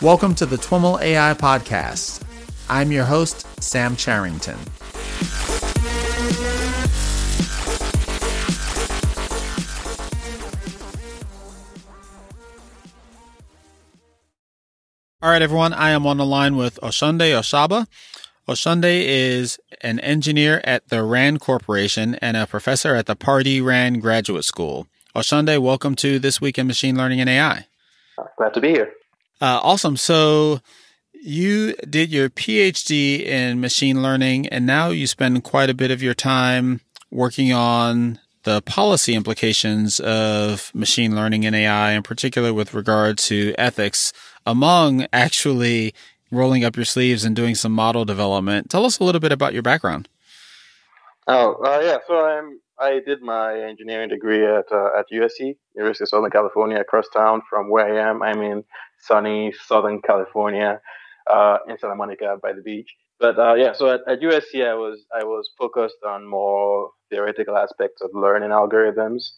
Welcome to the TWIML AI Podcast. I'm your host, Sam Charrington. All right, everyone. I am on the line with Osonde Osoba. Osonde is an engineer at the RAND Corporation and a professor at the Pardee RAND Graduate School. Oshunde, welcome to This Week in Machine Learning and AI. Glad to be here. Uh, awesome. So you did your PhD in machine learning, and now you spend quite a bit of your time working on the policy implications of machine learning and AI, in particular with regard to ethics, among actually rolling up your sleeves and doing some model development. Tell us a little bit about your background. Oh, uh, yeah. So I'm I did my engineering degree at uh, at USC, University of Southern California, across town from where I am. I'm in sunny Southern California, uh, in Santa Monica by the beach. But uh, yeah, so at, at USC, I was I was focused on more theoretical aspects of learning algorithms.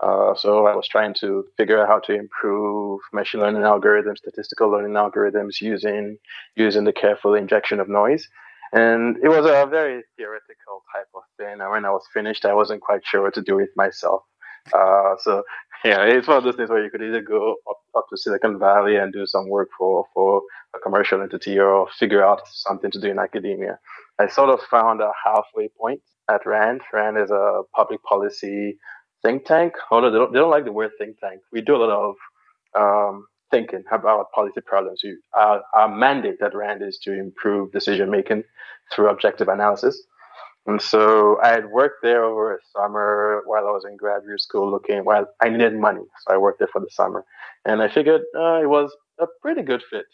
Uh, so I was trying to figure out how to improve machine learning algorithms, statistical learning algorithms using using the careful injection of noise. And it was a very theoretical type of thing. And when I was finished, I wasn't quite sure what to do with myself. Uh, so yeah, it's one of those things where you could either go up, up, to Silicon Valley and do some work for, for a commercial entity or figure out something to do in academia. I sort of found a halfway point at RAND. RAND is a public policy think tank, although they don't, they don't like the word think tank. We do a lot of um, thinking about policy problems. Our, our mandate at RAND is to improve decision making through objective analysis. And so I had worked there over a summer while I was in graduate school looking, while I needed money. So I worked there for the summer. And I figured uh, it was a pretty good fit.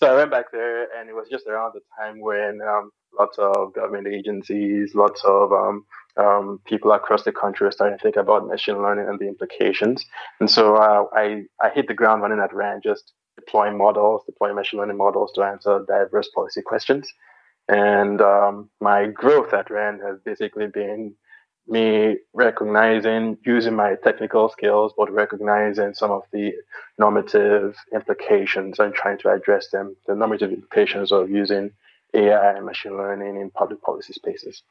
So I went back there and it was just around the time when um, lots of government agencies, lots of um, um, people across the country are starting to think about machine learning and the implications. And so uh, I, I hit the ground running at RAND, just deploying models, deploying machine learning models to answer diverse policy questions. And um, my growth at RAND has basically been me recognizing, using my technical skills, but recognizing some of the normative implications and trying to address them, the normative implications of using AI and machine learning in public policy spaces.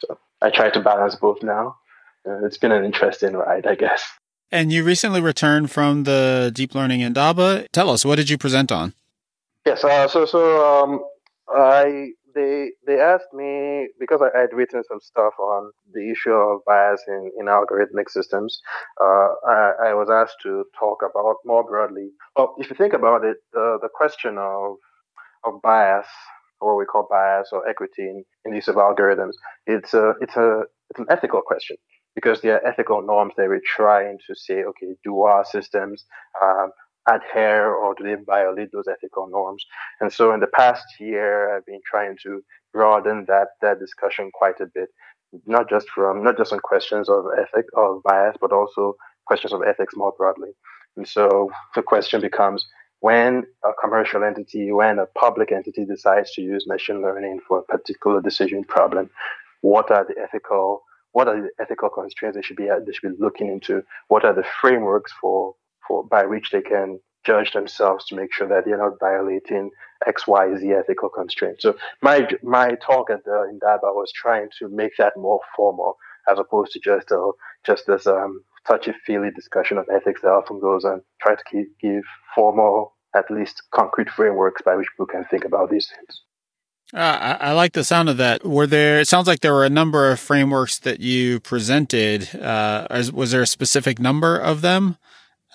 So I try to balance both now. Uh, it's been an interesting ride, I guess. And you recently returned from the Deep Learning Indaba. Tell us, what did you present on? Yes, uh, so so um, I they they asked me because I had written some stuff on the issue of bias in, in algorithmic systems. Uh, I, I, was asked to talk about more broadly. Well, if you think about it, the the question of of bias, or what we call bias or equity in, in the use of algorithms, it's a it's a it's an ethical question because there are ethical norms that we're trying to say, okay, do our systems um, adhere or do they violate those ethical norms? And so in the past year, I've been trying to broaden that, that discussion quite a bit, not just from, not just on questions of ethic of bias, but also questions of ethics more broadly. And so the question becomes, when a commercial entity, when a public entity decides to use machine learning for a particular decision problem, what are the ethical what are the ethical constraints they should be they should be looking into? What are the frameworks for for by which they can judge themselves to make sure that they're not violating X, Y, Z ethical constraints. So my my talk at the Indaba was trying to make that more formal as opposed to just a just this um, touchy feely discussion of ethics that often goes on. Try to keep, give formal, at least concrete frameworks by which people can think about these things. Uh, I, I, like the sound of that. Were there? It sounds like there were a number of frameworks that you presented. Uh, was there a specific number of them?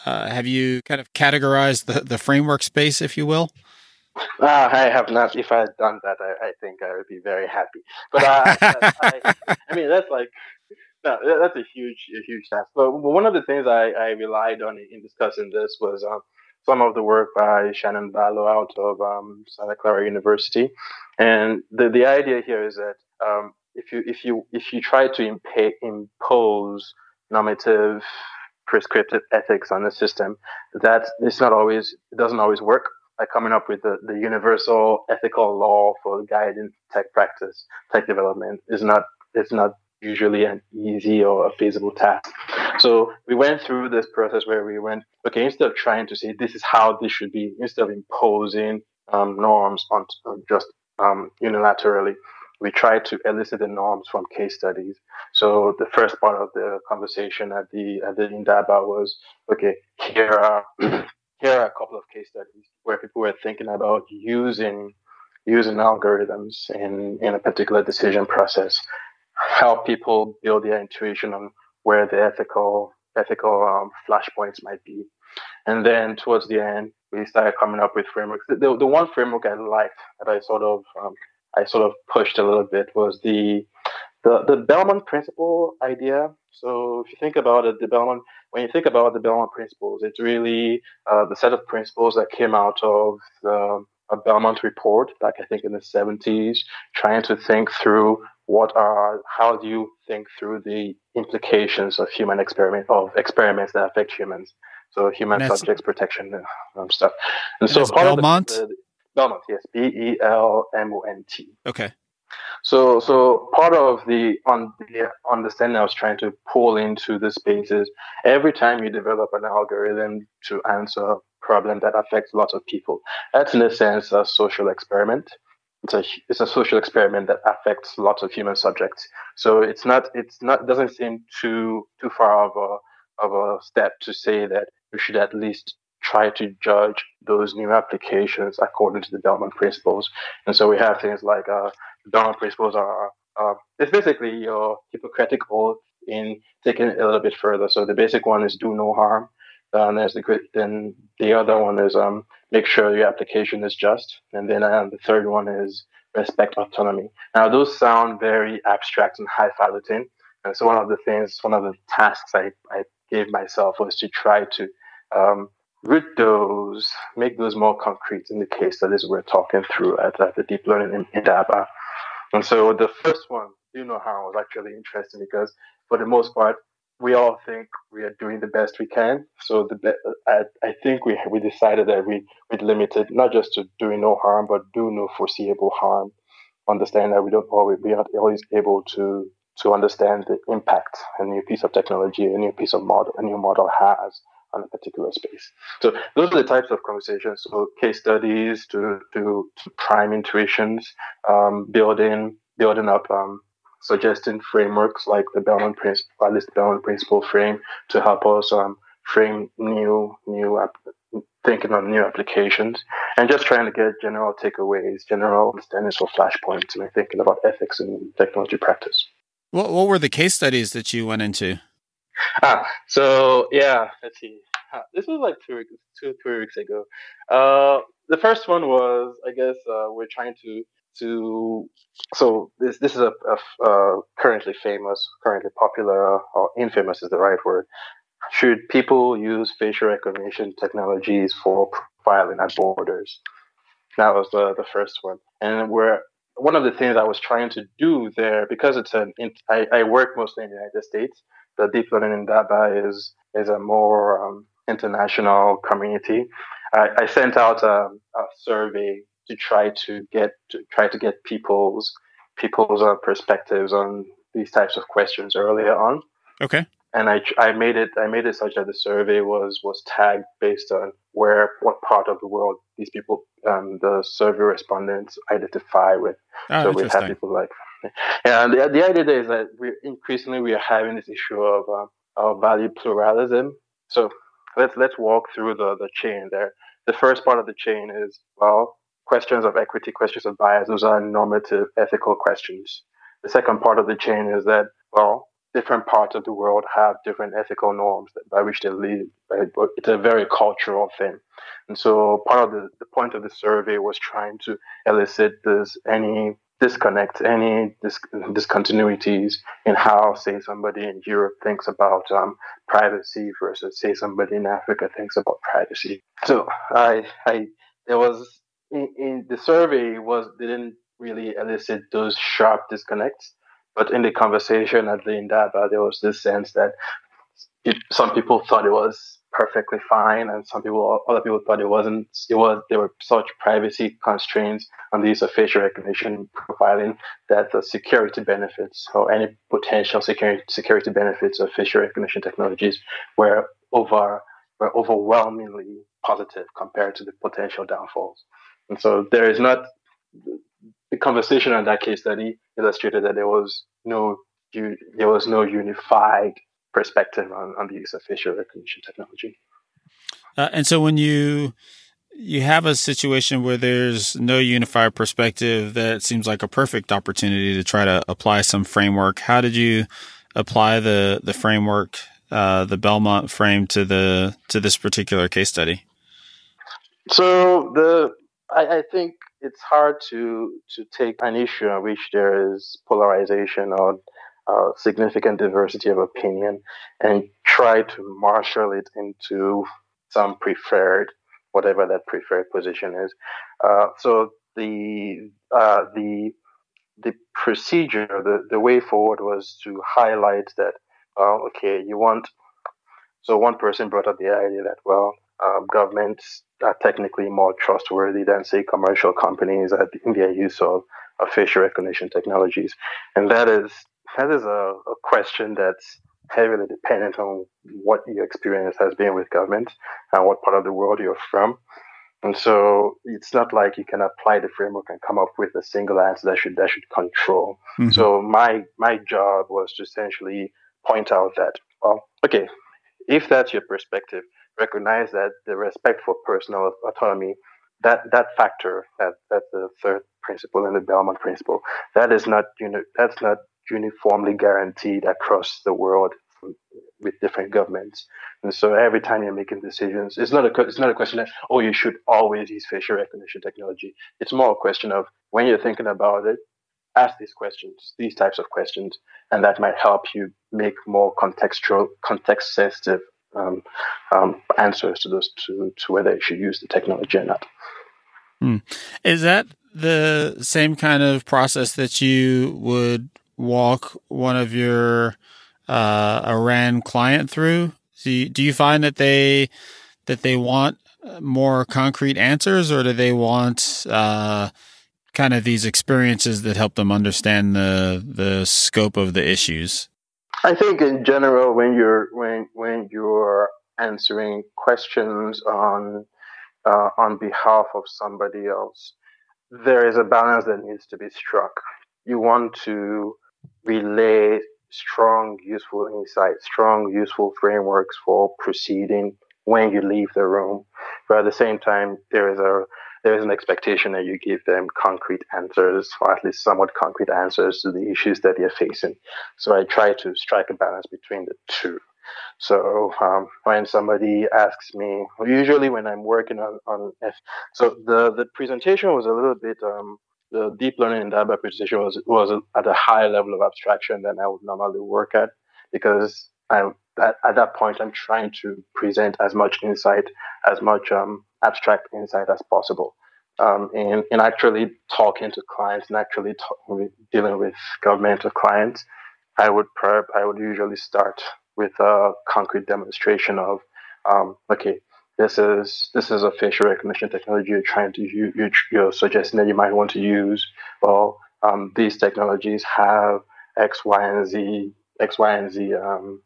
Uh, have you kind of categorized the, the framework space, if you will? Uh, I have not. If I had done that, I, I think I would be very happy. But uh, I, I, mean, that's like no, that's a huge, a huge task. But one of the things I, I relied on in discussing this was um, some of the work by Shannon Vallor out of um, Santa Clara University, and the the idea here is that um, if you if you if you try to impa- impose normative prescriptive ethics on the system, that it's not always, it doesn't always work. Like coming up with the, the universal ethical law for guiding tech practice, tech development is not, it's not usually an easy or a feasible task. So we went through this process where we went, okay, instead of trying to say this is how this should be, instead of imposing um, norms on, on just um, unilaterally, we tried to elicit the norms from case studies. So the first part of the conversation at the at the Indaba was, okay, here are here are a couple of case studies where people were thinking about using using algorithms in, in a particular decision process, help people build their intuition on where the ethical ethical um, flashpoints might be. And then towards the end, we started coming up with frameworks. The, the, the one framework I liked that I sort of um, I sort of pushed a little bit was the the, the Belmont principle idea. So if you think about it, the Belmont, when you think about the Belmont principles, it's really uh, the set of principles that came out of the, a Belmont report back, I think, in the 70s, trying to think through what are, how do you think through the implications of human experiment, of experiments that affect humans. So human subjects protection and um, stuff. And, and so part Belmont? of the, the Belmont, yes, B E L M O N T. Okay. So, so part of the on the understanding I was trying to pull into the space is every time you develop an algorithm to answer a problem that affects lots of people, that's in a sense a social experiment. It's a it's a social experiment that affects lots of human subjects. So it's not it's not doesn't seem too too far of a of a step to say that you should at least try to judge those new applications according to the Belmont principles. And so we have things like uh, the Belmont principles are uh, it's basically your Hippocratic oath in taking it a little bit further. So the basic one is do no harm. And there's the then the other one is um, make sure your application is just, and then um, the third one is respect autonomy. Now those sound very abstract and highfalutin, and so one of the things, one of the tasks I, I gave myself was to try to um, those, make those more concrete in the case that is we're talking through at, at the deep learning in, Indaba. And so the first one, you know how was actually interesting because for the most part, we all think we are doing the best we can. So the I, I think we we decided that we we limited not just to doing no harm, but do no foreseeable harm. Understand that we don't always we are always able to to understand the impact a new piece of technology, a new piece of model, a new model has on a particular space. So those are the types of conversations. So case studies to to, to prime intuitions, um, building building up, um, suggesting frameworks like the Belmont principle, at least the Belmont principle frame to help us um, frame new new thinking on new applications, and just trying to get general takeaways, general understandings for flashpoints, and thinking about ethics and technology practice. What what were the case studies that you went into? Ah, so yeah, let's see. This was like two, two, three weeks ago. Uh, the first one was, I guess, uh, we're trying to to. So this this is a, a uh, currently famous, currently popular, or infamous is the right word. Should people use facial recognition technologies for profiling at borders? That was the the first one, and we're one of the things I was trying to do there because it's an I, I work mostly in the United States the deep learning Indaba is is a more um, international community. I, I sent out a, a, survey to try to get to try to get people's people's uh, perspectives on these types of questions earlier on. Okay. And I, I made it I made it such that the survey was was tagged based on where what part of the world these people um, the survey respondents identify with. Oh, so we had people like and the, the idea is that we increasingly we are having this issue of uh, of value pluralism. So let's let's walk through the the chain there. The first part of the chain is well questions of equity, questions of bias. Those are normative ethical questions. The second part of the chain is that well different parts of the world have different ethical norms by which they live. It's a very cultural thing. And so part of the, the point of the survey was trying to elicit this any disconnect, any dis- discontinuities in how, say, somebody in Europe thinks about um, privacy versus, say, somebody in Africa thinks about privacy. So I, I, there was in, in the survey was didn't really elicit those sharp disconnects, but in the conversation at the Indaba, there was this sense that it, some people thought it was perfectly fine, and some people, other people thought it wasn't. It was there were such privacy constraints on the use of facial recognition profiling that the security benefits or any potential security security benefits of facial recognition technologies were over were overwhelmingly positive compared to the potential downfalls. And so there is not the conversation on that case study illustrated that there was no there was no unified perspective on, on the use of facial recognition technology. Uh, and so when you you have a situation where there's no unified perspective, that seems like a perfect opportunity to try to apply some framework. How did you apply the the framework, uh, the Belmont frame, to the to this particular case study? So the I, I think it's hard to to take an issue on which there is polarization or uh, significant diversity of opinion and try to marshal it into some preferred, whatever that preferred position is. Uh, so the uh, the the procedure, the, the way forward was to highlight that, okay, you want. So one person brought up the idea that, well, um, governments are technically more trustworthy than, say, commercial companies in their use of, of facial recognition technologies, and that is that is a, a question that's heavily dependent on what your experience has been with government and what part of the world you're from. And so it's not like you can apply the framework and come up with a single answer that should that should control. Mm-hmm. So my my job was to essentially point out that well, okay, if that's your perspective, recognize that the respect for personal autonomy, that that factor, that that's the third principle in the Belmont principle, that is not you know that's not uniformly guaranteed across the world with different governments. And so every time you're making decisions, it's not a it's not a question that oh you should always use facial recognition technology. It's more a question of when you're thinking about it, ask these questions, these types of questions, and that might help you make more contextual, context sensitive um, um, answers to those to to whether you should use the technology or not. Hmm. Is that the same kind of process that you would walk one of your uh, client through? Do you, do you find that they that they want more concrete answers, or do they want uh, kind of these experiences that help them understand the the scope of the issues? I think in general, when you're when when you're answering questions on uh, on behalf of somebody else, there is a balance that needs to be struck. You want to relay strong, useful insights, strong, useful frameworks for proceeding when you leave the room. But at the same time, there is a there is an expectation that you give them concrete answers, or at least somewhat concrete answers to the issues that they're facing. So I try to strike a balance between the two. So um, when somebody asks me, usually when I'm working on on so the the presentation was a little bit um, the deep learning in that presentation was was at a higher level of abstraction than I would normally work at because I at, at that point I'm trying to present as much insight, as much um, abstract insight as possible. Um, in, in actually talking to clients and actually talk, dealing with governmental clients, I would prep, I would usually start with a concrete demonstration of, um, okay, this is this is a facial recognition technology you're trying to use, you're suggesting that you might want to use. Well, um, these technologies have X, Y, and Z, X, Y, and Z um,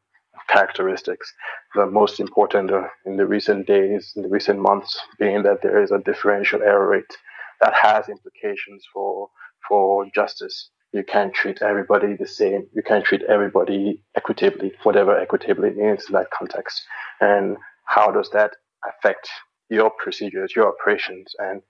characteristics. The most important uh, in the recent days, in the recent months, being that there is a differential error rate that has implications for for justice. You can't treat everybody the same. You can't treat everybody equitably, whatever equitably means in that context. And how does that affect your procedures, your operations, and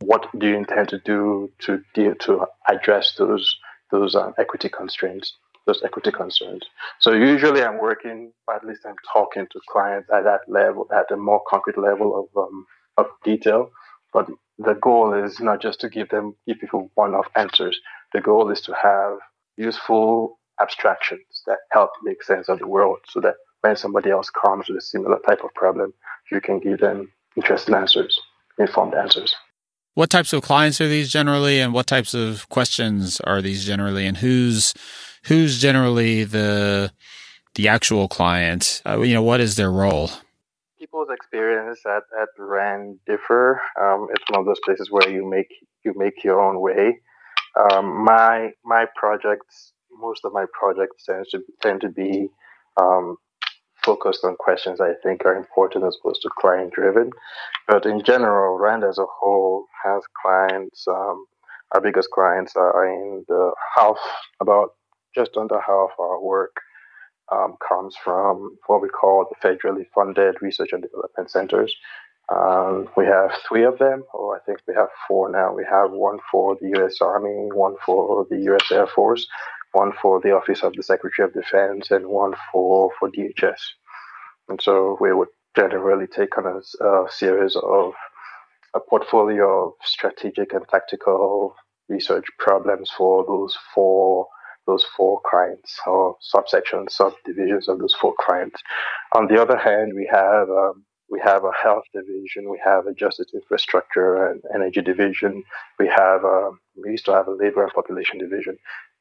what do you intend to do to deal to address those those um, equity constraints, those equity concerns. So usually I'm working, at least I'm talking to clients at that level, at a more concrete level of um, of detail. But the goal is not just to give them give people one-off answers. The goal is to have useful abstractions that help make sense of the world, so that when somebody else comes with a similar type of problem, you can give them interesting answers, informed answers. What types of clients are these generally, and what types of questions are these generally, and who's who's generally the the actual client? Uh, you know, what is their role? people's experience at, at RAND differ. Um, it's one of those places where you make you make your own way. Um, my my projects, most of my projects tend to tend to be um, focused on questions I think are important as opposed to client driven. But in general, RAND as a whole has clients. Um, our biggest clients are in the half, about just under half our work um, comes from what we call the federally funded research and development centers. Um, we have three of them, or I think we have four now. We have one for the U.S. Army, one for the U.S. Air Force, one for the Office of the Secretary of Defense, and one for, for DHS. And so we would generally take on a, a series of a portfolio of strategic and tactical research problems for those four those four clients or subsections, subdivisions of those four clients. On the other hand, we have um, we have a health division, we have a justice infrastructure and energy division, we have um, we used to have a labor and population division,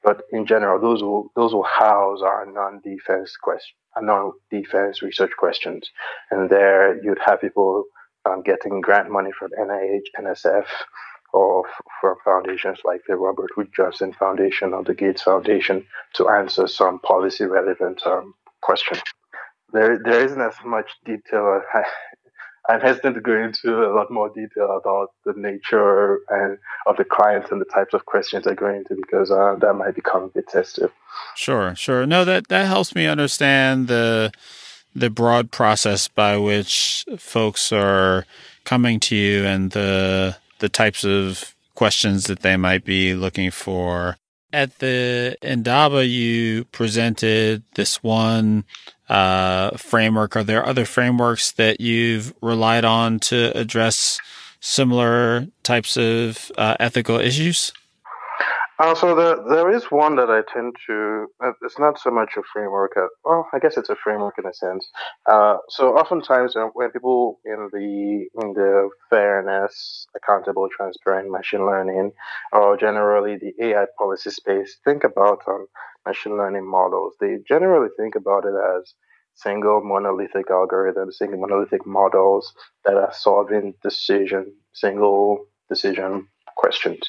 but in general, those will those will house our non-defense question, non-defense research questions, and there you'd have people um, getting grant money from NIH, NSF, or from foundations like the Robert Wood Johnson Foundation or the Gates Foundation to answer some policy relevant um. There, there isn't as much detail. I'm hesitant to go into a lot more detail about the nature and of the clients and the types of questions they're going into because uh, that might become a bit sensitive. Sure, sure. No, that that helps me understand the the broad process by which folks are coming to you and the the types of questions that they might be looking for. At the Indaba, you presented this one uh, framework. Are there other frameworks that you've relied on to address similar types of uh, ethical issues? Uh, so the, there is one that I tend to. Uh, it's not so much a framework. Uh, well, I guess it's a framework in a sense. Uh, so oftentimes uh, when people in the in the fairness, accountable, transparent machine learning, or generally the AI policy space, think about um, machine learning models. They generally think about it as single monolithic algorithms, single monolithic models that are solving decision, single decision questions.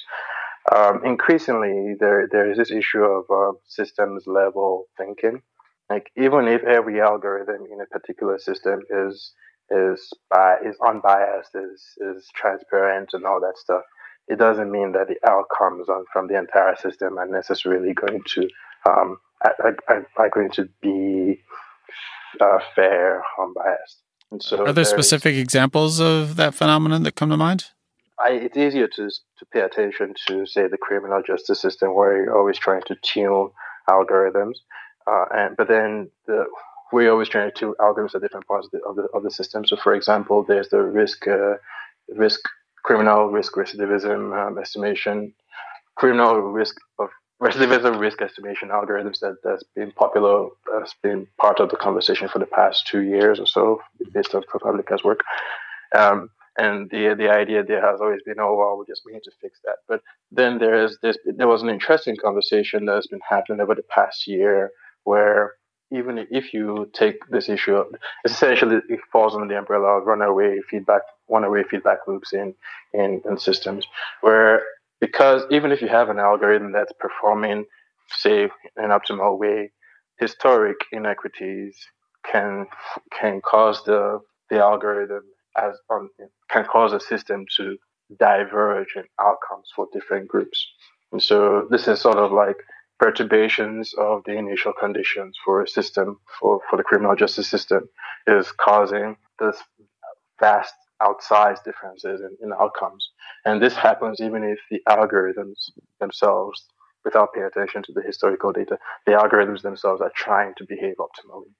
Um, increasingly, there there is this issue of uh, systems level thinking. Like even if every algorithm in a particular system is is bi- is unbiased, is is transparent, and all that stuff, it doesn't mean that the outcomes on, from the entire system are necessarily going to um, are, are, are going to be uh, fair, unbiased. And so, are there specific examples of that phenomenon that come to mind? I, it's easier to to pay attention to say the criminal justice system where you're always trying to tune algorithms, uh, and but then the, we're always trying to tune algorithms at different parts of the, of the, of the system. So, for example, there's the risk uh, risk criminal risk recidivism um, estimation, criminal risk of recidivism risk estimation algorithms that that's been popular, that's been part of the conversation for the past two years or so, based on ProPublica's work. Um, and the the idea there has always been, oh well, we just need to fix that. But then there is this. There was an interesting conversation that's been happening over the past year, where even if you take this issue, essentially it falls under the umbrella of runaway feedback, runaway feedback loops in, in in systems, where because even if you have an algorithm that's performing, say, in an optimal way, historic inequities can can cause the the algorithm as um, can cause a system to diverge in outcomes for different groups. And so this is sort of like perturbations of the initial conditions for a system for, for the criminal justice system is causing this vast outsized differences in, in outcomes. And this happens even if the algorithms themselves, without paying attention to the historical data, the algorithms themselves are trying to behave optimally.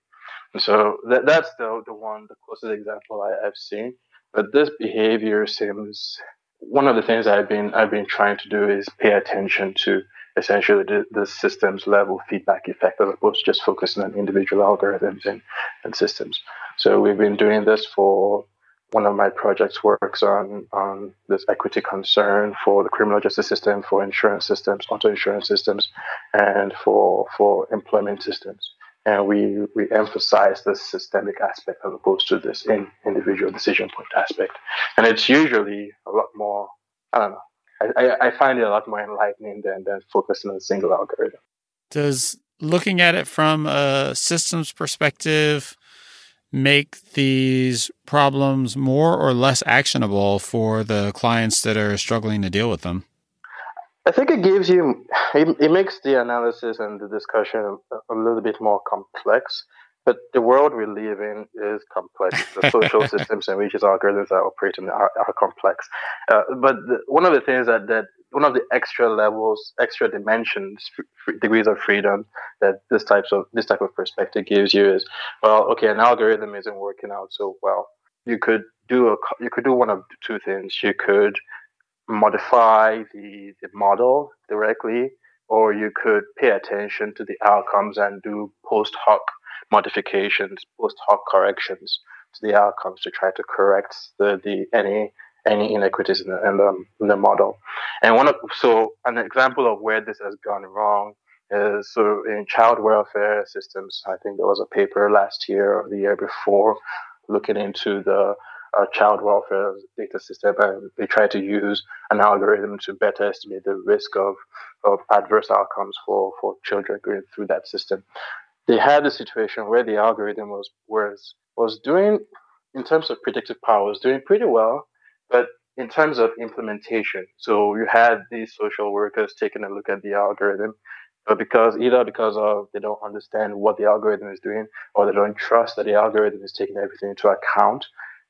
So that, that's the, the one, the closest example I, have seen. But this behavior seems one of the things I've been I've been trying to do is pay attention to essentially the, the systems level feedback effect as opposed to just focusing on individual algorithms and, and systems. So we've been doing this for one of my projects works on on this equity concern for the criminal justice system, for insurance systems, auto insurance systems, and for for employment systems. And we we emphasize the systemic aspect as opposed to this in, individual decision point aspect. And it's usually a lot more. I don't know. I, I find it a lot more enlightening than than focusing on a single algorithm. Does looking at it from a systems perspective make these problems more or less actionable for the clients that are struggling to deal with them? I think it gives you, it, it makes the analysis and the discussion a, a, little bit more complex. But the world we live in is complex. The social systems in which these algorithms are operating are, are complex. Uh, but the, one of the things that, that one of the extra levels, extra dimensions, f- degrees of freedom that this types of this type of perspective gives you is, well, okay, an algorithm isn't working out so well. You could do a you could do one of two things. You could modify the, the model directly, or you could pay attention to the outcomes and do post hoc modifications, post hoc corrections to the outcomes to try to correct the, the any any inequities in the, in the, in the model. And one of, so an example of where this has gone wrong is so in child welfare systems. I think there was a paper last year or the year before looking into the uh, child welfare data system, and they try to use an algorithm to better estimate the risk of, of adverse outcomes for, for children going through that system. They had a situation where the algorithm was was was doing, in terms of predictive power, was doing pretty well, but in terms of implementation, so you had these social workers taking a look at the algorithm, but because either because of they don't understand what the algorithm is doing, or they don't trust that the algorithm is taking everything into account,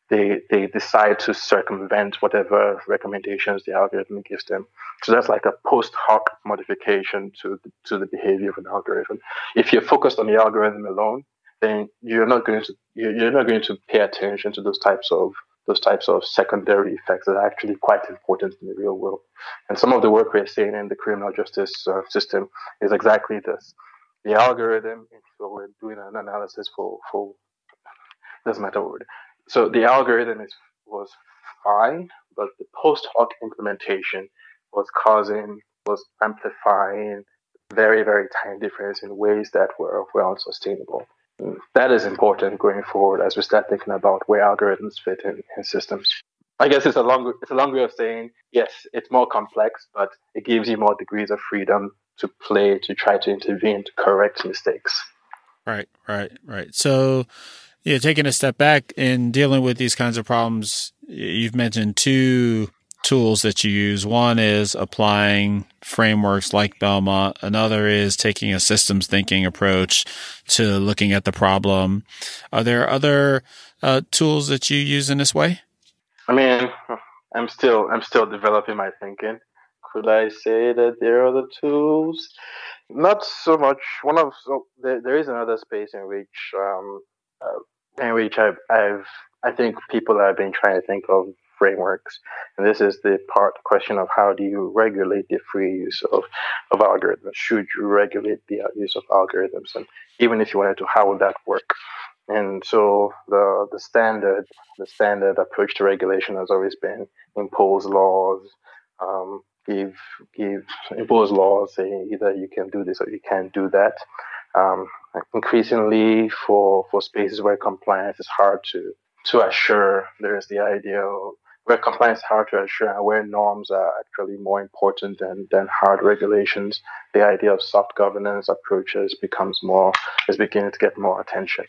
they they decide to circumvent whatever recommendations the algorithm gives them. So that's like a post hoc modification to the, to the behavior of an algorithm. If you're focused on the algorithm alone, then you're not going to you're not going to pay attention to those types of those types of secondary effects that are actually quite important in the real world. And some of the work we're seeing in the criminal justice uh, system is exactly this. The algorithm, so we're doing an analysis for for doesn't matter what so the algorithm is, was fine, but the post hoc implementation was causing, was amplifying very, very tiny difference in ways that were, were unsustainable. That is important going forward as we start thinking about where algorithms fit in, in systems. I guess it's a long it's a long way of saying yes, it's more complex, but it gives you more degrees of freedom to play to try to intervene to correct mistakes. Right, right, right. So yeah, taking a step back in dealing with these kinds of problems, you've mentioned two tools that you use. One is applying frameworks like Belmont. Another is taking a systems thinking approach to looking at the problem. Are there other uh, tools that you use in this way? I mean, I'm still I'm still developing my thinking. Could I say that there are other tools? Not so much. One of so there, there is another space in which um, uh, in which I've, I've I think people have been trying to think of frameworks, and this is the part question of how do you regulate the free use of, of algorithms? Should you regulate the use of algorithms, and even if you wanted to, how would that work? And so the the standard the standard approach to regulation has always been impose laws, um, give give impose laws saying either you can do this or you can't do that. Um, increasingly, for, for spaces where compliance is hard to, to assure, there is the idea of where compliance is hard to assure and where norms are actually more important than, than hard regulations, the idea of soft governance approaches becomes more, is beginning to get more attention.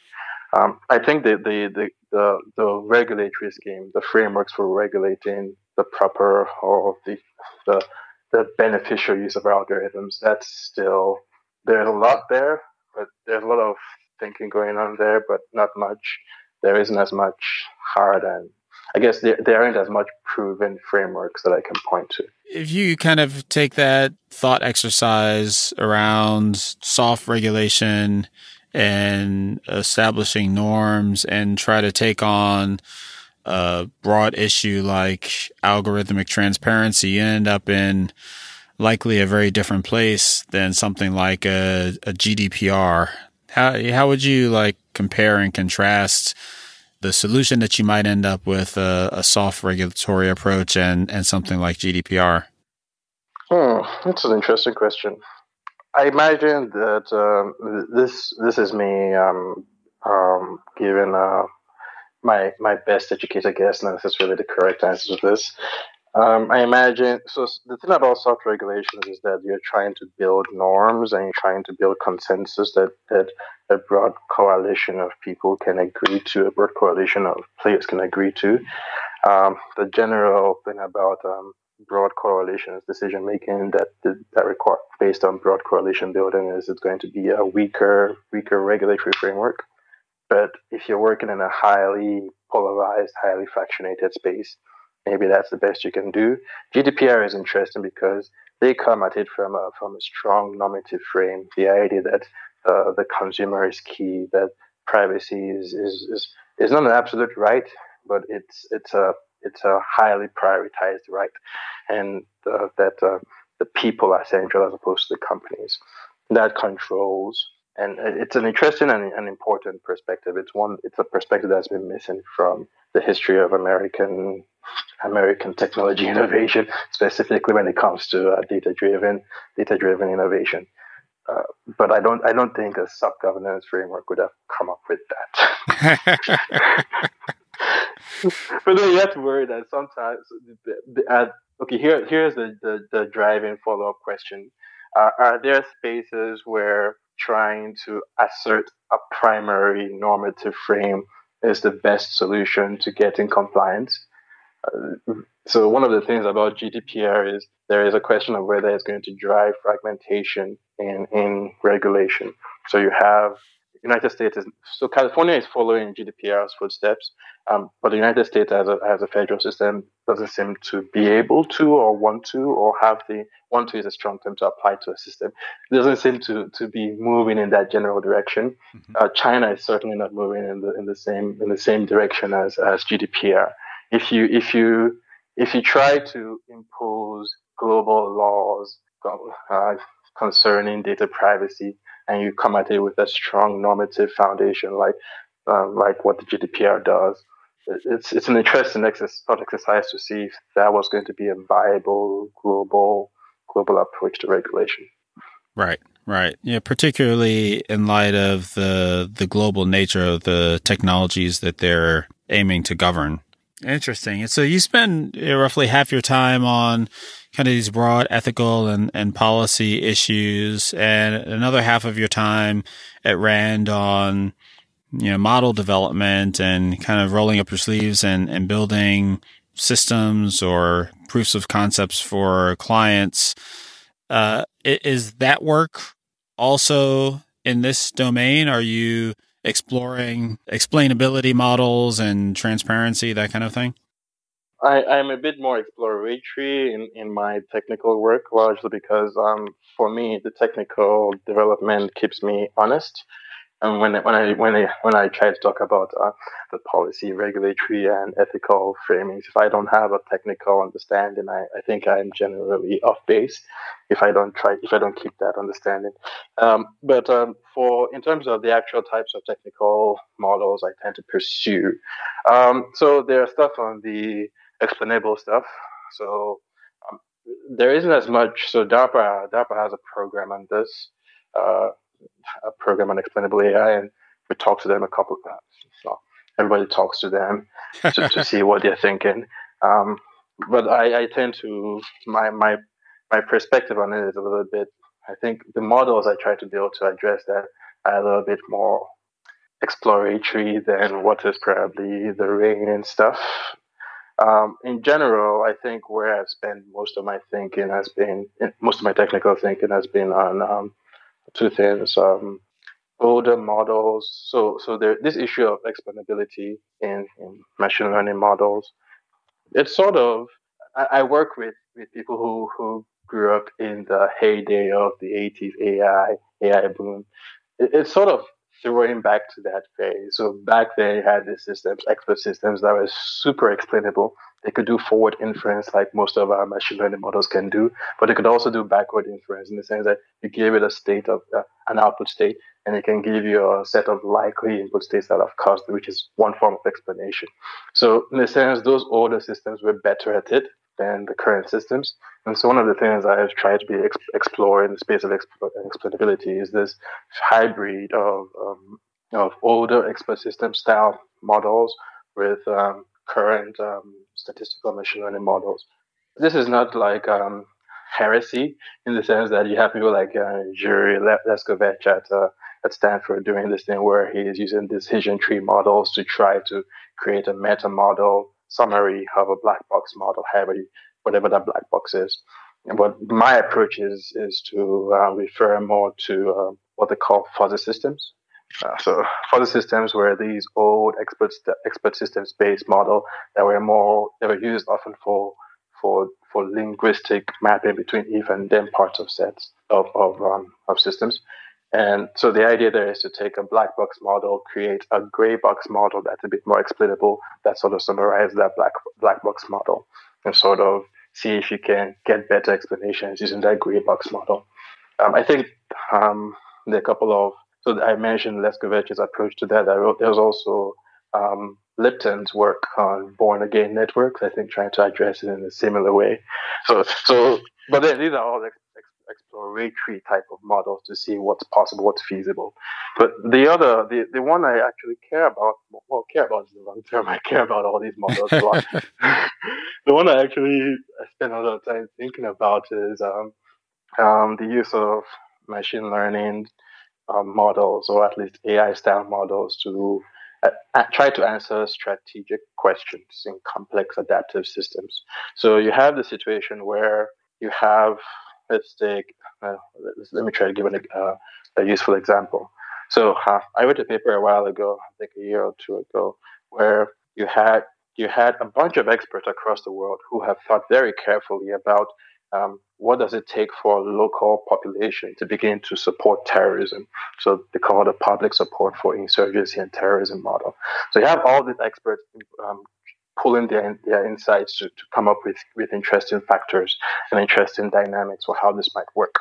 Um, I think the, the, the, the, the regulatory scheme, the frameworks for regulating the proper or the, the, the beneficial use of algorithms, that's still, there's a lot there, but there's a lot of thinking going on there, but not much. There isn't as much hard and I guess there, there aren't as much proven frameworks that I can point to. If you kind of take that thought exercise around soft regulation and establishing norms and try to take on a broad issue like algorithmic transparency, you end up in likely a very different place than something like a, a GDPR. How how would you like compare and contrast the solution that you might end up with a, a soft regulatory approach and and something like GDPR? Hmm, that's an interesting question. I imagine that um, this this is me um, um, giving uh, my my best educated guess, not necessarily the correct answer to this. Um, I imagine so. The thing about soft regulations is that you're trying to build norms and you're trying to build consensus that that a broad coalition of people can agree to, a broad coalition of players can agree to. Um, the general thing about um, broad coalitions decision making that that require based on broad coalition building is it's going to be a weaker weaker regulatory framework. But if you're working in a highly polarized, highly fractionated space, maybe that's the best you can do. GDPR is interesting because they come at it from a from a strong normative frame. The idea that uh, the consumer is key, that privacy is, is is is not an absolute right, but it's it's a it's a highly prioritized right, and uh, that uh, the people are central as opposed to the companies. That controls, and it's an interesting and an important perspective. It's one. It's a perspective that's been missing from the history of American American technology innovation, specifically when it comes to uh, data-driven data-driven innovation. Uh, but I don't I don't think a sub governance framework would have come up with that. but then you have to worry that sometimes, the, the, uh, okay, here here's the, the, the driving follow up question. Uh, are there spaces where trying to assert a primary normative frame is the best solution to getting compliance? Uh, so one of the things about GDPR is there is a question of whether it's going to drive fragmentation in, in regulation. So you have United States is so California is following GDPR's footsteps, um, but the United States as a as a federal system doesn't seem to be able to or want to or have the want to is a strong term to apply to a system. It doesn't seem to to be moving in that general direction. Mm-hmm. Uh, China is certainly not moving in the in the same in the same direction as as GDPR. If you if you if you try to impose global laws uh, concerning data privacy and you come at it with a strong normative foundation like um, like what the GDPR does. It's it's an interesting exercise, exercise to see if that was going to be a viable global global approach to regulation. Right, right. Yeah, particularly in light of the the global nature of the technologies that they're aiming to govern. Interesting. And so you spend roughly half your time on kind of these broad ethical and, and policy issues and another half of your time at Rand on, you know, model development and kind of rolling up your sleeves and, and building systems or proofs of concepts for clients. Uh, is that work also in this domain? Are you exploring explainability models and transparency, that kind of thing? I, I'm a bit more exploratory in, in my technical work, largely because um, for me, the technical development keeps me honest. And when when I when I when I try to talk about uh, the policy, regulatory, and ethical framings, if I don't have a technical understanding, I, I think I'm generally off base. If I don't try, if I don't keep that understanding, um, but um, for in terms of the actual types of technical models, I tend to pursue. Um, so there are stuff on the explainable stuff. So um, there isn't as much. So DARPA DARPA has a program on this. Uh, a program on explainable AI, and we talk to them a couple of times. So everybody talks to them to, to see what they're thinking. Um, but I, I tend to my my my perspective on it is a little bit. I think the models I try to build to address that are a little bit more exploratory than what is probably the rain and stuff. Um, in general, I think where I've spent most of my thinking has been, most of my technical thinking has been on um, two things. Um, older models. So, so there, this issue of explainability in, in machine learning models, it's sort of, I, I, work with, with people who, who grew up in the heyday of the 80s AI, AI boom. It, it's sort of throwing back to that phase. So back then you had these systems, expert systems that were super explainable. They could do forward inference like most of our machine learning models can do, but they could also do backward inference in the sense that you give it a state of uh, an output state and it can give you a set of likely input states that have caused, which is one form of explanation. So in the sense, those older systems were better at it than the current systems. And so one of the things I've tried to be ex- explore in the space of exp- explainability is this hybrid of um, of older expert system style models with um, current um, statistical machine learning models. This is not like um, heresy in the sense that you have people like uh, Jure Leskovec at uh, at Stanford doing this thing where he is using decision tree models to try to create a meta model summary of a black box model, however, whatever that black box is. But my approach is is to uh, refer more to uh, what they call fuzzy systems. Uh, so fuzzy systems were these old expert expert systems based model that were more that were used often for for for linguistic mapping between if and then parts of sets of of, um, of systems. And so the idea there is to take a black box model, create a gray box model that's a bit more explainable, that sort of summarizes that black black box model, and sort of see if you can get better explanations using that gray box model. Um, I think um, there are a couple of so I mentioned Leskovec's approach to that. There's also um, Lipton's work on born again networks. I think trying to address it in a similar way. So so, but then these are all exploratory type of models to see what's possible, what's feasible. But the other, the, the one I actually care about, well, care about is the wrong term. I care about all these models a lot. the one I actually spend a lot of time thinking about is um, um, the use of machine learning um, models, or at least AI style models, to uh, try to answer strategic questions in complex adaptive systems. So you have the situation where you have take, uh, let me try to give an, uh, a useful example. So uh, I wrote a paper a while ago, I think a year or two ago, where you had you had a bunch of experts across the world who have thought very carefully about um, what does it take for a local population to begin to support terrorism. So they call it a public support for insurgency and terrorism model. So you have all these experts um, pulling their, their insights to, to come up with, with interesting factors and interesting dynamics for how this might work.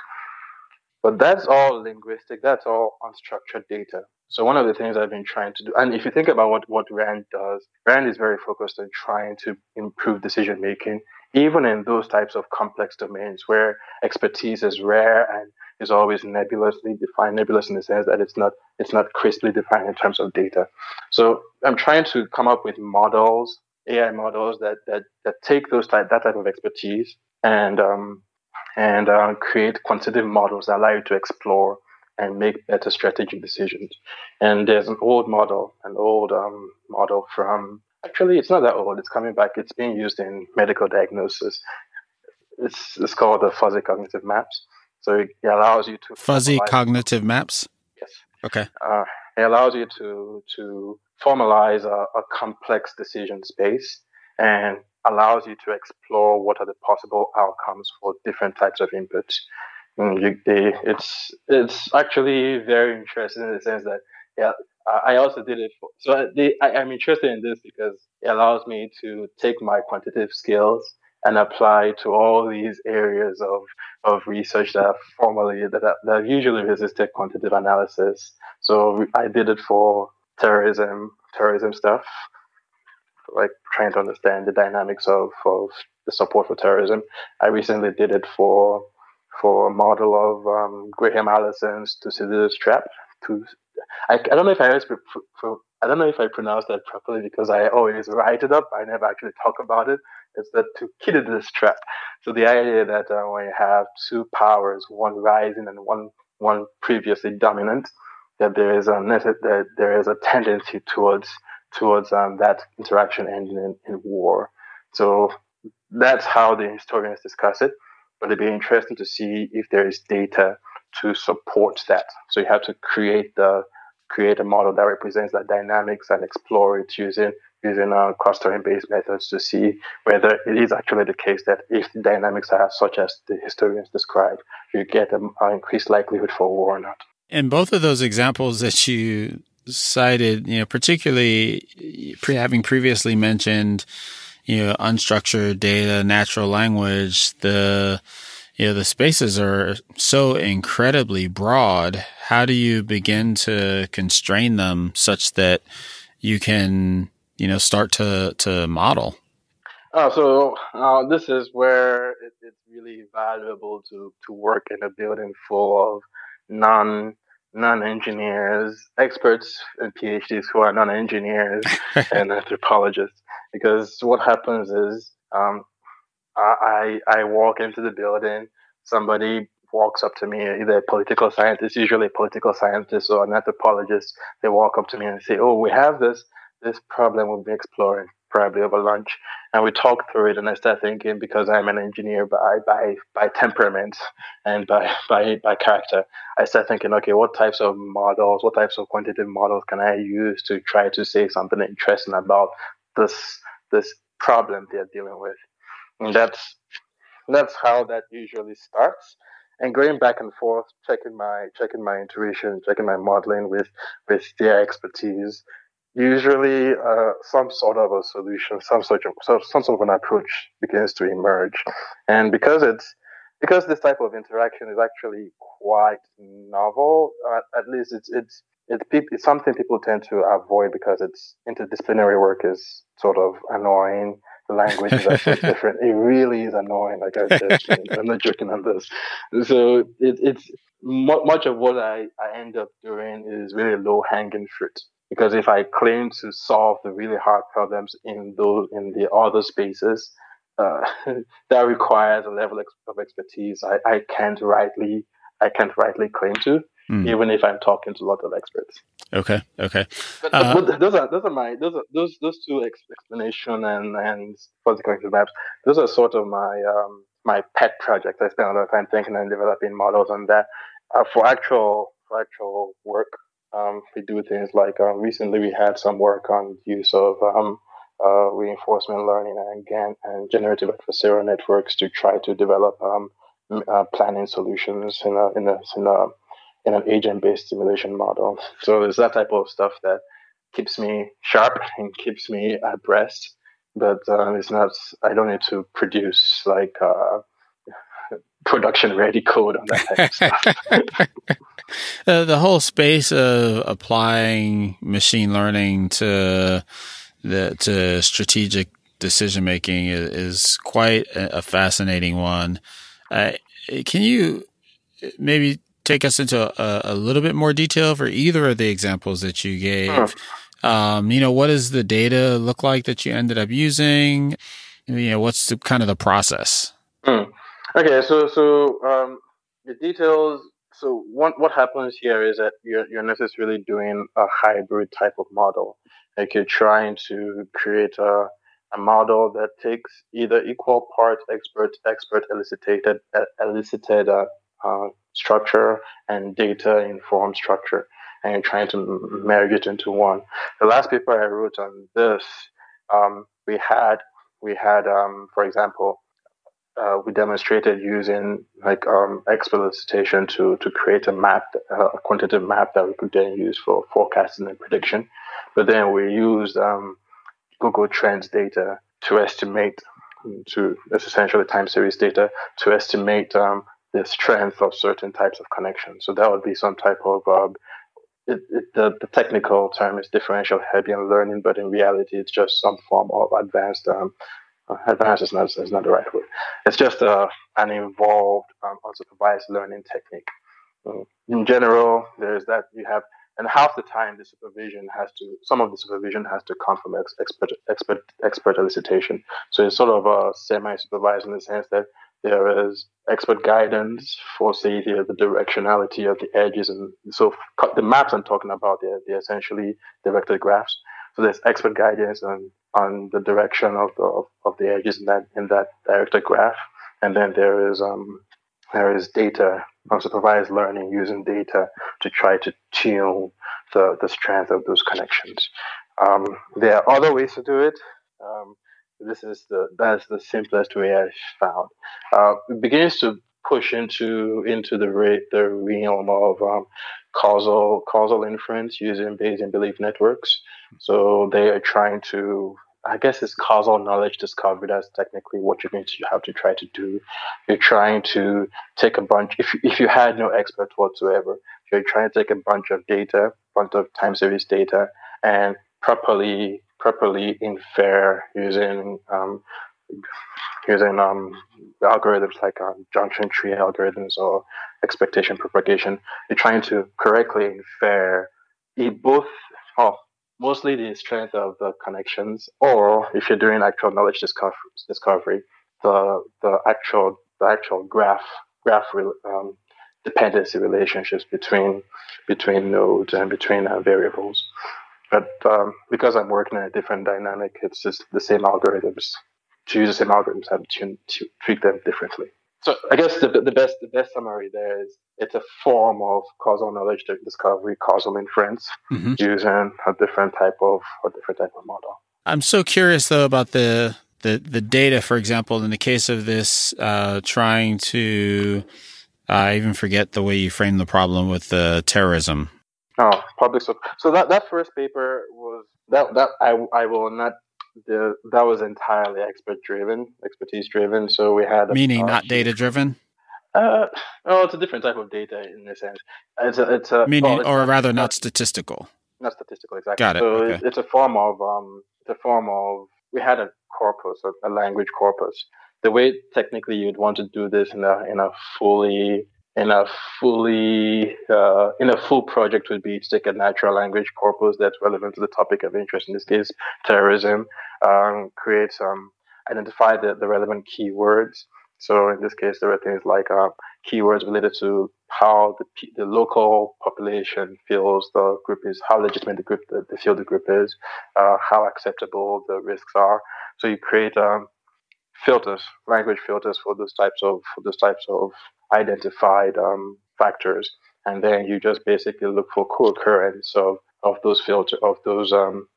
But that's all linguistic, that's all unstructured data. So one of the things I've been trying to do, and if you think about what, what RAND does, RAND is very focused on trying to improve decision making, even in those types of complex domains where expertise is rare and is always nebulously defined, nebulous in the sense that it's not it's not crisply defined in terms of data. So I'm trying to come up with models AI models that that that take those type that type of expertise and um, and uh, create quantitative models that allow you to explore and make better strategic decisions. And there's an old model, an old um, model from actually it's not that old. It's coming back. It's being used in medical diagnosis. It's it's called the fuzzy cognitive maps. So it allows you to fuzzy cognitive maps. Yes. Okay. Uh, it allows you to to formalize a, a complex decision space and allows you to explore what are the possible outcomes for different types of inputs. Mm, you, they, it's it's actually very interesting in the sense that yeah, I also did it. For, so they, I, I'm interested in this because it allows me to take my quantitative skills and apply to all these areas of, of research that are formally that, that usually resisted quantitative analysis. So I did it for terrorism, terrorism stuff, like trying to understand the dynamics of, of the support for terrorism. I recently did it for for a model of um, Graham Allison's Thucydides trap. To, I, I don't know if I I don't know if I pronounced that properly because I always write it up. I never actually talk about it. It's the Thucydides trap. So the idea that uh, when you have two powers, one rising and one one previously dominant, that there is a that there is a tendency towards towards um, that interaction ending in, in, war. So that's how the historians discuss it. But it'd be interesting to see if there is data to support that. So you have to create the create a model that represents that dynamics and explore it using using uh, clustering based methods to see whether it is actually the case that if the dynamics are such as the historians describe, you get an increased likelihood for war or not. In both of those examples that you cited, you know, particularly pre- having previously mentioned, you know, unstructured data, natural language, the, you know, the spaces are so incredibly broad. How do you begin to constrain them such that you can, you know, start to, to model? Uh, so uh, this is where it, it's really valuable to to work in a building full of non non-engineers, experts and PhDs who are non-engineers and anthropologists. Because what happens is um, I I walk into the building, somebody walks up to me, either a political scientist, usually a political scientist or an anthropologist. They walk up to me and say, "Oh, we have this this problem we'll be exploring probably over lunch. And we talk through it and I start thinking because I'm an engineer by by by temperament and by by by character, I start thinking, okay, what types of models, what types of quantitative models can I use to try to say something interesting about this this problem they're dealing with? And that's that's how that usually starts. And going back and forth, checking my checking my intuition, checking my modeling with with their expertise, usually uh, some sort of a solution, some sort of some sort of an approach begins to emerge, and because it's because this type of interaction is actually quite novel, uh, at least it's it's it's, it's something people tend to avoid because it's interdisciplinary work is sort of annoying. The language is different. It really is annoying. Like I said, I'm not joking on this. So it, it's much of what I, I end up doing is really low hanging fruit because if I claim to solve the really hard problems in those in the other spaces, uh, that requires a level of expertise I, I can't rightly I can't rightly claim to, mm. even if I'm talking to a lot of experts. Okay, okay. But, uh, but those are those are my those are those those two ex- explanation and and cognitive maps. Those are sort of my um, my pet project. I spend a lot of time thinking and developing models on that. Uh, for actual for actual work, um, we do things like uh, recently we had some work on use of um, uh, reinforcement learning and again and generative adversarial networks to try to develop um, uh, planning solutions in a in a in a in an agent-based simulation model. So it's that type of stuff that keeps me sharp and keeps me abreast. But uh, it's not. I don't need to produce like uh, production ready code on that type of stuff. uh, the whole space of applying machine learning to the to strategic decision making is, is, quite a, fascinating one. Uh, can you maybe take us into a, a, little bit more detail for either of the examples that you gave? Um, you know, what does the data look like that you ended up using? You know, what's the kind of the process? Hmm. Okay, so so um, the details. So what what happens here is that you're you're necessarily doing a hybrid type of model. Like you're trying to create a a model that takes either equal part expert expert elicited elicited uh, uh, structure and data informed structure, and you're trying to merge it into one. The last paper I wrote on this, um, we had we had um, for example uh, we demonstrated using like um, elicitation to to create a map, uh, a quantitative map that we could then use for forecasting and prediction. But then we used um, Google Trends data to estimate, to that's essentially time series data to estimate um, the strength of certain types of connections. So that would be some type of uh, it, it, the, the technical term is differential Hebbian learning, but in reality, it's just some form of advanced um, advanced is not, is not the right word. It's just uh, an involved, um, unsupervised learning technique. Um, in general, there's that you have, and half the time the supervision has to, some of the supervision has to come from ex- expert, expert, expert elicitation. So it's sort of a semi-supervised in the sense that there is expert guidance for, say, the, the directionality of the edges, and so the maps I'm talking about, they're, they're essentially directed graphs. So there's expert guidance on, on the direction of the of, of the edges in that in that directed graph, and then there is um, there is data unsupervised learning using data to try to tune the, the strength of those connections. Um, there are other ways to do it. Um, this is the that's the simplest way I found. Uh, it begins to push into into the re- the realm of um, causal causal inference using Bayesian belief networks. So they are trying to, I guess, it's causal knowledge discovery. That's technically what you're going to have to try to do. You're trying to take a bunch. If if you had no expert whatsoever, you're trying to take a bunch of data, bunch of time series data, and properly properly infer using um, using um, algorithms like um, junction tree algorithms or expectation propagation. You're trying to correctly infer both, oh, mostly the strength of the connections, or if you're doing actual knowledge discovery, the the actual the actual graph graph um, dependency relationships between between nodes and between uh, variables. But um, because I'm working in a different dynamic, it's just the same algorithms. To use the same algorithms, I have to, to treat them differently. So I guess the, the best the best summary there is it's a form of causal knowledge discovery, causal inference, mm-hmm. using a different type of a different type of model. I'm so curious though about the the the data, for example, in the case of this, uh, trying to I even forget the way you framed the problem with the terrorism. Oh, public so so that that first paper was that that I I will not the that was entirely expert driven, expertise driven. So we had meaning not data driven. Uh, oh, it's a different type of data in a sense. It's a, it's a meaning, well, or rather, not, not, statistical. Not statistical, exactly. Got it. So okay. it's, it's a form of um, it's a form of. We had a corpus, a, a language corpus. The way technically you'd want to do this in a in a fully in a fully uh, in a full project would be to take a natural language corpus that's relevant to the topic of interest in this case terrorism um, create some identify the, the relevant keywords. So in this case there are things like uh, keywords related to how the, the local population feels the group is how legitimate the group the, the feel the group is uh, how acceptable the risks are. So you create um, filters language filters for those types of for those types of identified um, factors, and then you just basically look for co-occurrence of, of those filter of those um,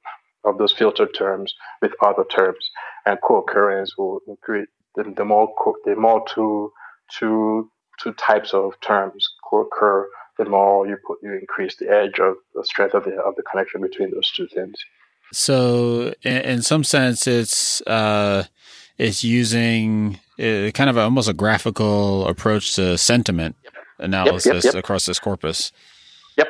of those filtered terms with other terms, and co-occurrence will create the, the more co- the more two two two types of terms co-occur, the more you put you increase the edge of the strength of the of the connection between those two things. So, in, in some sense, it's uh, it's using uh, kind of a, almost a graphical approach to sentiment yep. analysis yep, yep, across this corpus. Yep.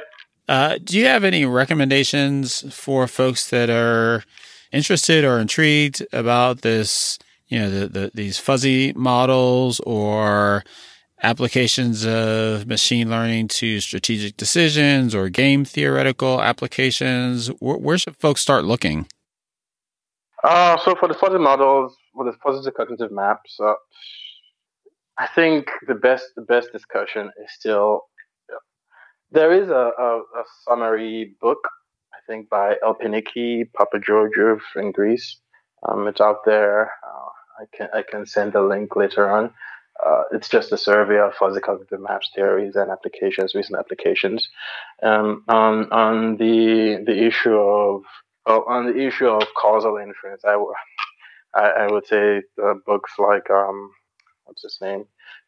Uh, do you have any recommendations for folks that are interested or intrigued about this? You know, the, the, these fuzzy models or applications of machine learning to strategic decisions or game theoretical applications. Where, where should folks start looking? Uh, so for the fuzzy models, for the positive cognitive maps, uh, I think the best the best discussion is still there is a, a, a summary book I think by Elpiniki Papa Papageorgiou in Greece. Um, it's out there. Uh, I can I can send the link later on. Uh, it's just a survey of fuzzy cognitive maps theories and applications, recent applications. Um, on on the the issue of well, on the issue of causal inference, I, I, I would say books like um, what's his name,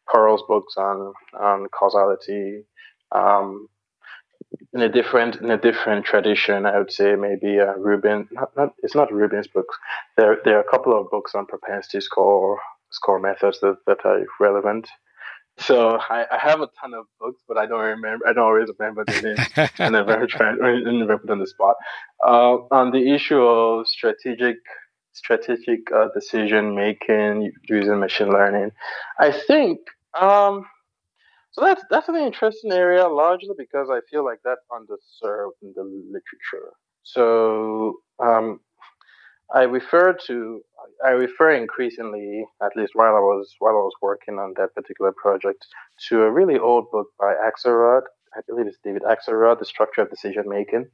Pearl's books on on causality. Um, in a different in a different tradition, I would say maybe uh, Rubin. Not, not it's not Rubin's books. There there are a couple of books on propensity score score methods that, that are relevant. So I, I have a ton of books, but I don't remember. I don't always remember the names, and I'm very trying never put on the spot. Uh, on the issue of strategic strategic uh, decision making using machine learning, I think um, so. That's that's an interesting area, largely because I feel like that's underserved in the literature. So um, I refer to I refer increasingly, at least while I was while I was working on that particular project, to a really old book by Axelrod. I believe it's David Axelrod, The Structure of Decision Making.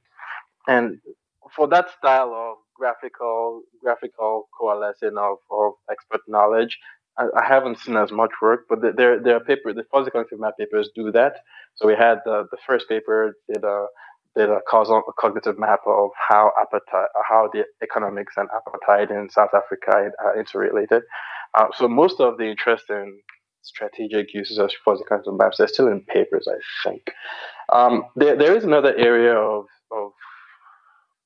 And for that style of graphical graphical coalescing of, of expert knowledge, I, I haven't seen as much work, but there there are paper the fuzzy cognitive map papers do that. So we had the the first paper did a did a causal a cognitive map of how apartheid, how the economics and apartheid in South Africa are interrelated. Uh, so most of the interesting strategic uses of fuzzy cognitive maps they're still in papers, I think. Um, there, there is another area of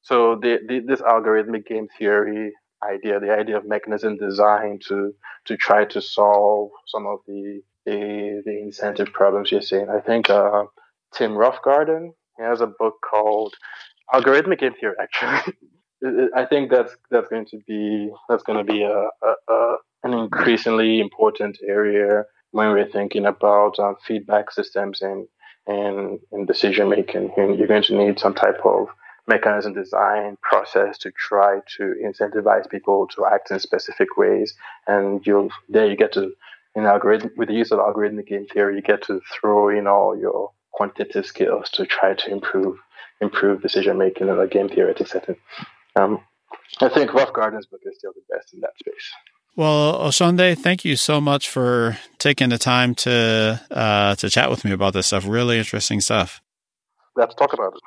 so the, the, this algorithmic game theory idea, the idea of mechanism design to to try to solve some of the the, the incentive problems you're seeing. I think uh, Tim Roughgarden he has a book called Algorithmic Game Theory, actually. I think that's that's going to be that's going to be a, a, a an increasingly important area when we're thinking about um, feedback systems and and, and decision making. You're going to need some type of mechanism design process to try to incentivize people to act in specific ways. And you'll there you get to in algorithm with the use of algorithmic game theory, you get to throw in all your quantitative skills to try to improve improve decision making in a game theoretic setting. Um, I think Roughgarden's book is still the best in that space. Well, Osonde, thank you so much for taking the time to uh, to chat with me about this stuff. Really interesting stuff. Let's talk about it.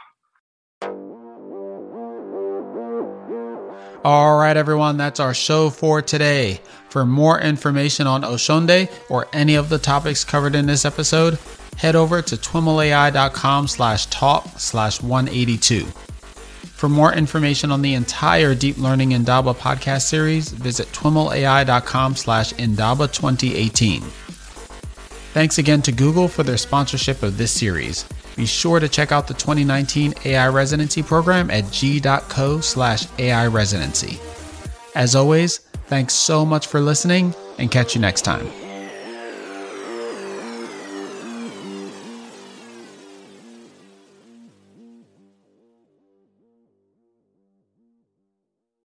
All right, everyone, that's our show for today. For more information on Osonde or any of the topics covered in this episode, head over to twimlai.com slash talk slash 182. For more information on the entire Deep Learning Indaba podcast series, visit twimlai.com slash Indaba 2018. Thanks again to Google for their sponsorship of this series. Be sure to check out the 2019 AI Residency Program at g.co slash AI Residency. As always, thanks so much for listening and catch you next time.